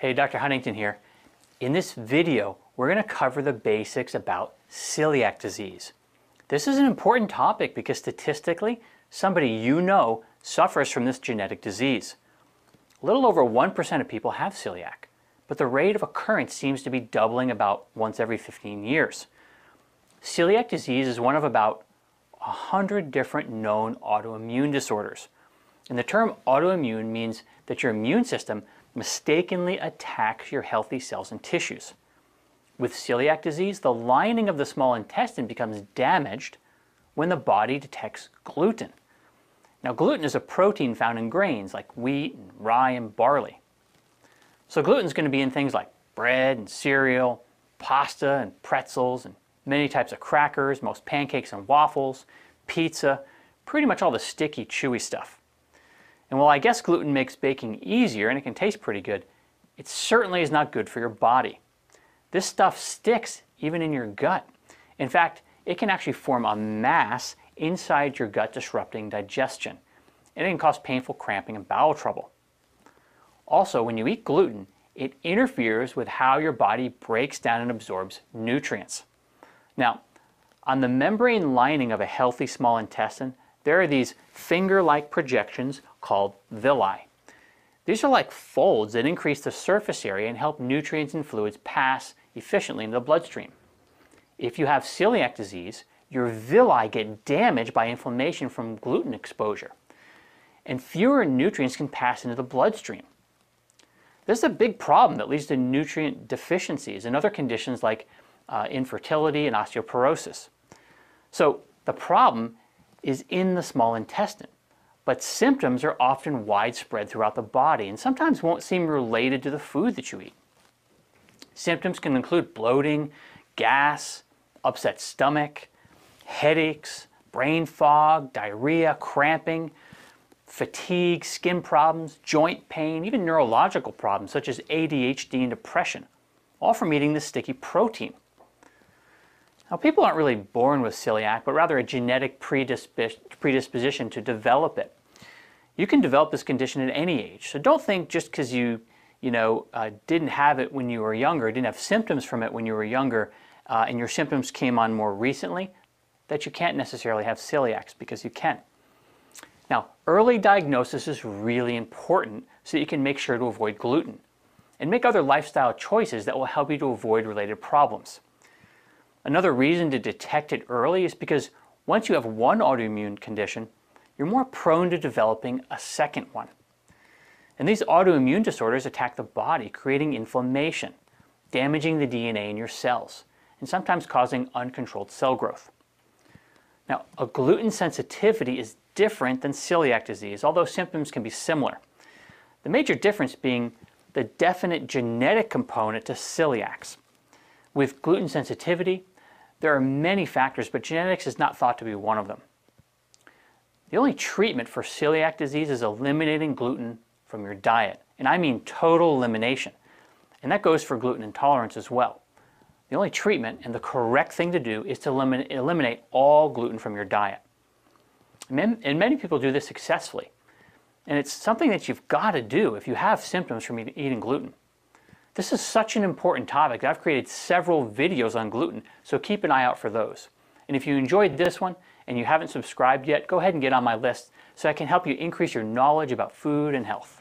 Hey, Dr. Huntington here. In this video, we're going to cover the basics about celiac disease. This is an important topic because statistically, somebody you know suffers from this genetic disease. A little over 1% of people have celiac, but the rate of occurrence seems to be doubling about once every 15 years. Celiac disease is one of about 100 different known autoimmune disorders. And the term autoimmune means that your immune system mistakenly attacks your healthy cells and tissues. With celiac disease, the lining of the small intestine becomes damaged when the body detects gluten. Now, gluten is a protein found in grains like wheat and rye and barley. So, gluten is going to be in things like bread and cereal, pasta and pretzels, and many types of crackers, most pancakes and waffles, pizza, pretty much all the sticky, chewy stuff. And while I guess gluten makes baking easier and it can taste pretty good, it certainly is not good for your body. This stuff sticks even in your gut. In fact, it can actually form a mass inside your gut disrupting digestion. And it can cause painful cramping and bowel trouble. Also, when you eat gluten, it interferes with how your body breaks down and absorbs nutrients. Now, on the membrane lining of a healthy small intestine, there are these finger-like projections called villi. These are like folds that increase the surface area and help nutrients and fluids pass efficiently into the bloodstream. If you have celiac disease, your villi get damaged by inflammation from gluten exposure, and fewer nutrients can pass into the bloodstream. This is a big problem that leads to nutrient deficiencies and other conditions like uh, infertility and osteoporosis. So the problem is in the small intestine, but symptoms are often widespread throughout the body and sometimes won't seem related to the food that you eat. Symptoms can include bloating, gas, upset stomach, headaches, brain fog, diarrhea, cramping, fatigue, skin problems, joint pain, even neurological problems such as ADHD and depression, all from eating this sticky protein. Now, people aren't really born with celiac, but rather a genetic predisposition to develop it. You can develop this condition at any age. So don't think just because you, you know, uh, didn't have it when you were younger, didn't have symptoms from it when you were younger, uh, and your symptoms came on more recently, that you can't necessarily have celiacs because you can. Now, early diagnosis is really important so that you can make sure to avoid gluten and make other lifestyle choices that will help you to avoid related problems. Another reason to detect it early is because once you have one autoimmune condition, you're more prone to developing a second one. And these autoimmune disorders attack the body, creating inflammation, damaging the DNA in your cells, and sometimes causing uncontrolled cell growth. Now, a gluten sensitivity is different than celiac disease, although symptoms can be similar. The major difference being the definite genetic component to celiacs. With gluten sensitivity, there are many factors, but genetics is not thought to be one of them. The only treatment for celiac disease is eliminating gluten from your diet, and I mean total elimination. And that goes for gluten intolerance as well. The only treatment and the correct thing to do is to eliminate, all gluten from your diet. And many people do this successfully. And it's something that you've got to do if you have symptoms from eating gluten. This is such an important topic. I've created several videos on gluten, so keep an eye out for those. And if you enjoyed this one and you haven't subscribed yet, go ahead and get on my list so I can help you increase your knowledge about food and health.